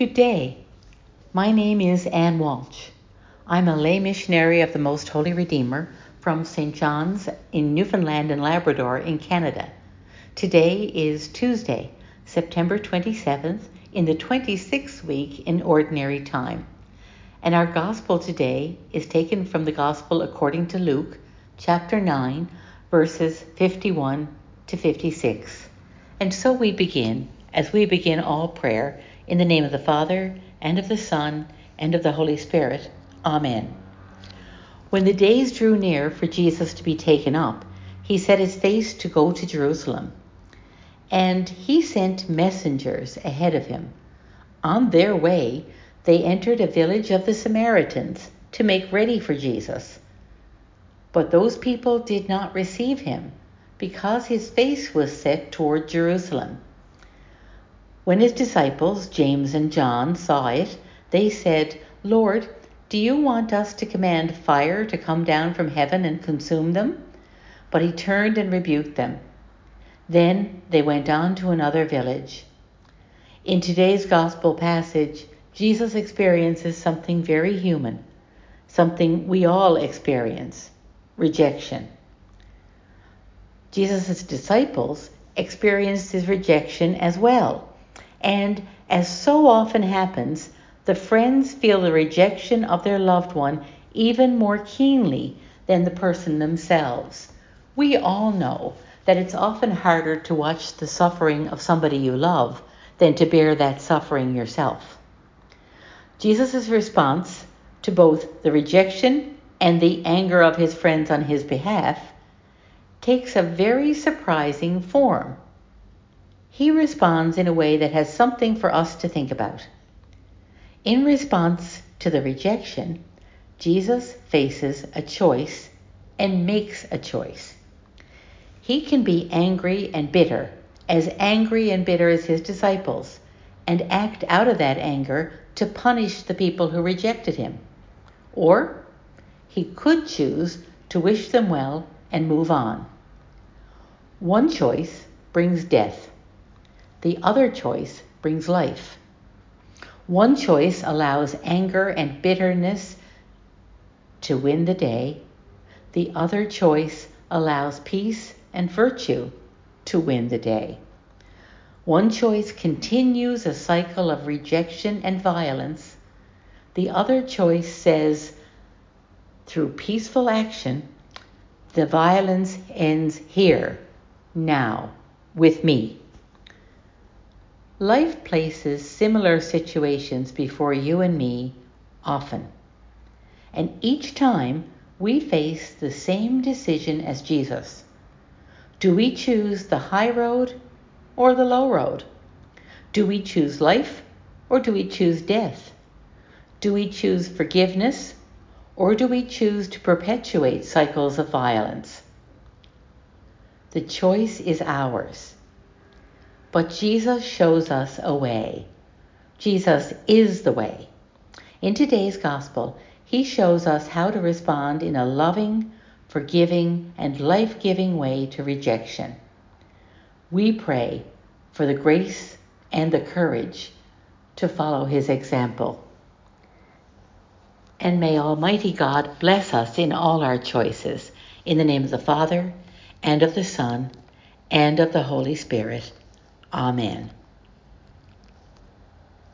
Good day. My name is Anne Walsh. I'm a lay missionary of the Most Holy Redeemer from St. John's in Newfoundland and Labrador in Canada. Today is Tuesday, September 27th, in the 26th week in Ordinary Time. And our Gospel today is taken from the Gospel according to Luke, chapter 9, verses 51 to 56. And so we begin, as we begin all prayer, in the name of the Father, and of the Son, and of the Holy Spirit. Amen. When the days drew near for Jesus to be taken up, he set his face to go to Jerusalem. And he sent messengers ahead of him. On their way, they entered a village of the Samaritans to make ready for Jesus. But those people did not receive him because his face was set toward Jerusalem. When his disciples, James and John, saw it, they said, Lord, do you want us to command fire to come down from heaven and consume them? But he turned and rebuked them. Then they went on to another village. In today's gospel passage, Jesus experiences something very human, something we all experience rejection. Jesus' disciples experienced his rejection as well. And as so often happens, the friends feel the rejection of their loved one even more keenly than the person themselves. We all know that it's often harder to watch the suffering of somebody you love than to bear that suffering yourself. Jesus' response to both the rejection and the anger of his friends on his behalf takes a very surprising form he responds in a way that has something for us to think about. In response to the rejection, Jesus faces a choice and makes a choice. He can be angry and bitter, as angry and bitter as his disciples, and act out of that anger to punish the people who rejected him. Or he could choose to wish them well and move on. One choice brings death. The other choice brings life. One choice allows anger and bitterness to win the day. The other choice allows peace and virtue to win the day. One choice continues a cycle of rejection and violence. The other choice says, through peaceful action, the violence ends here, now, with me. Life places similar situations before you and me often. And each time we face the same decision as Jesus. Do we choose the high road or the low road? Do we choose life or do we choose death? Do we choose forgiveness or do we choose to perpetuate cycles of violence? The choice is ours. But Jesus shows us a way. Jesus is the way. In today's gospel, he shows us how to respond in a loving, forgiving, and life giving way to rejection. We pray for the grace and the courage to follow his example. And may Almighty God bless us in all our choices. In the name of the Father, and of the Son, and of the Holy Spirit. Amen.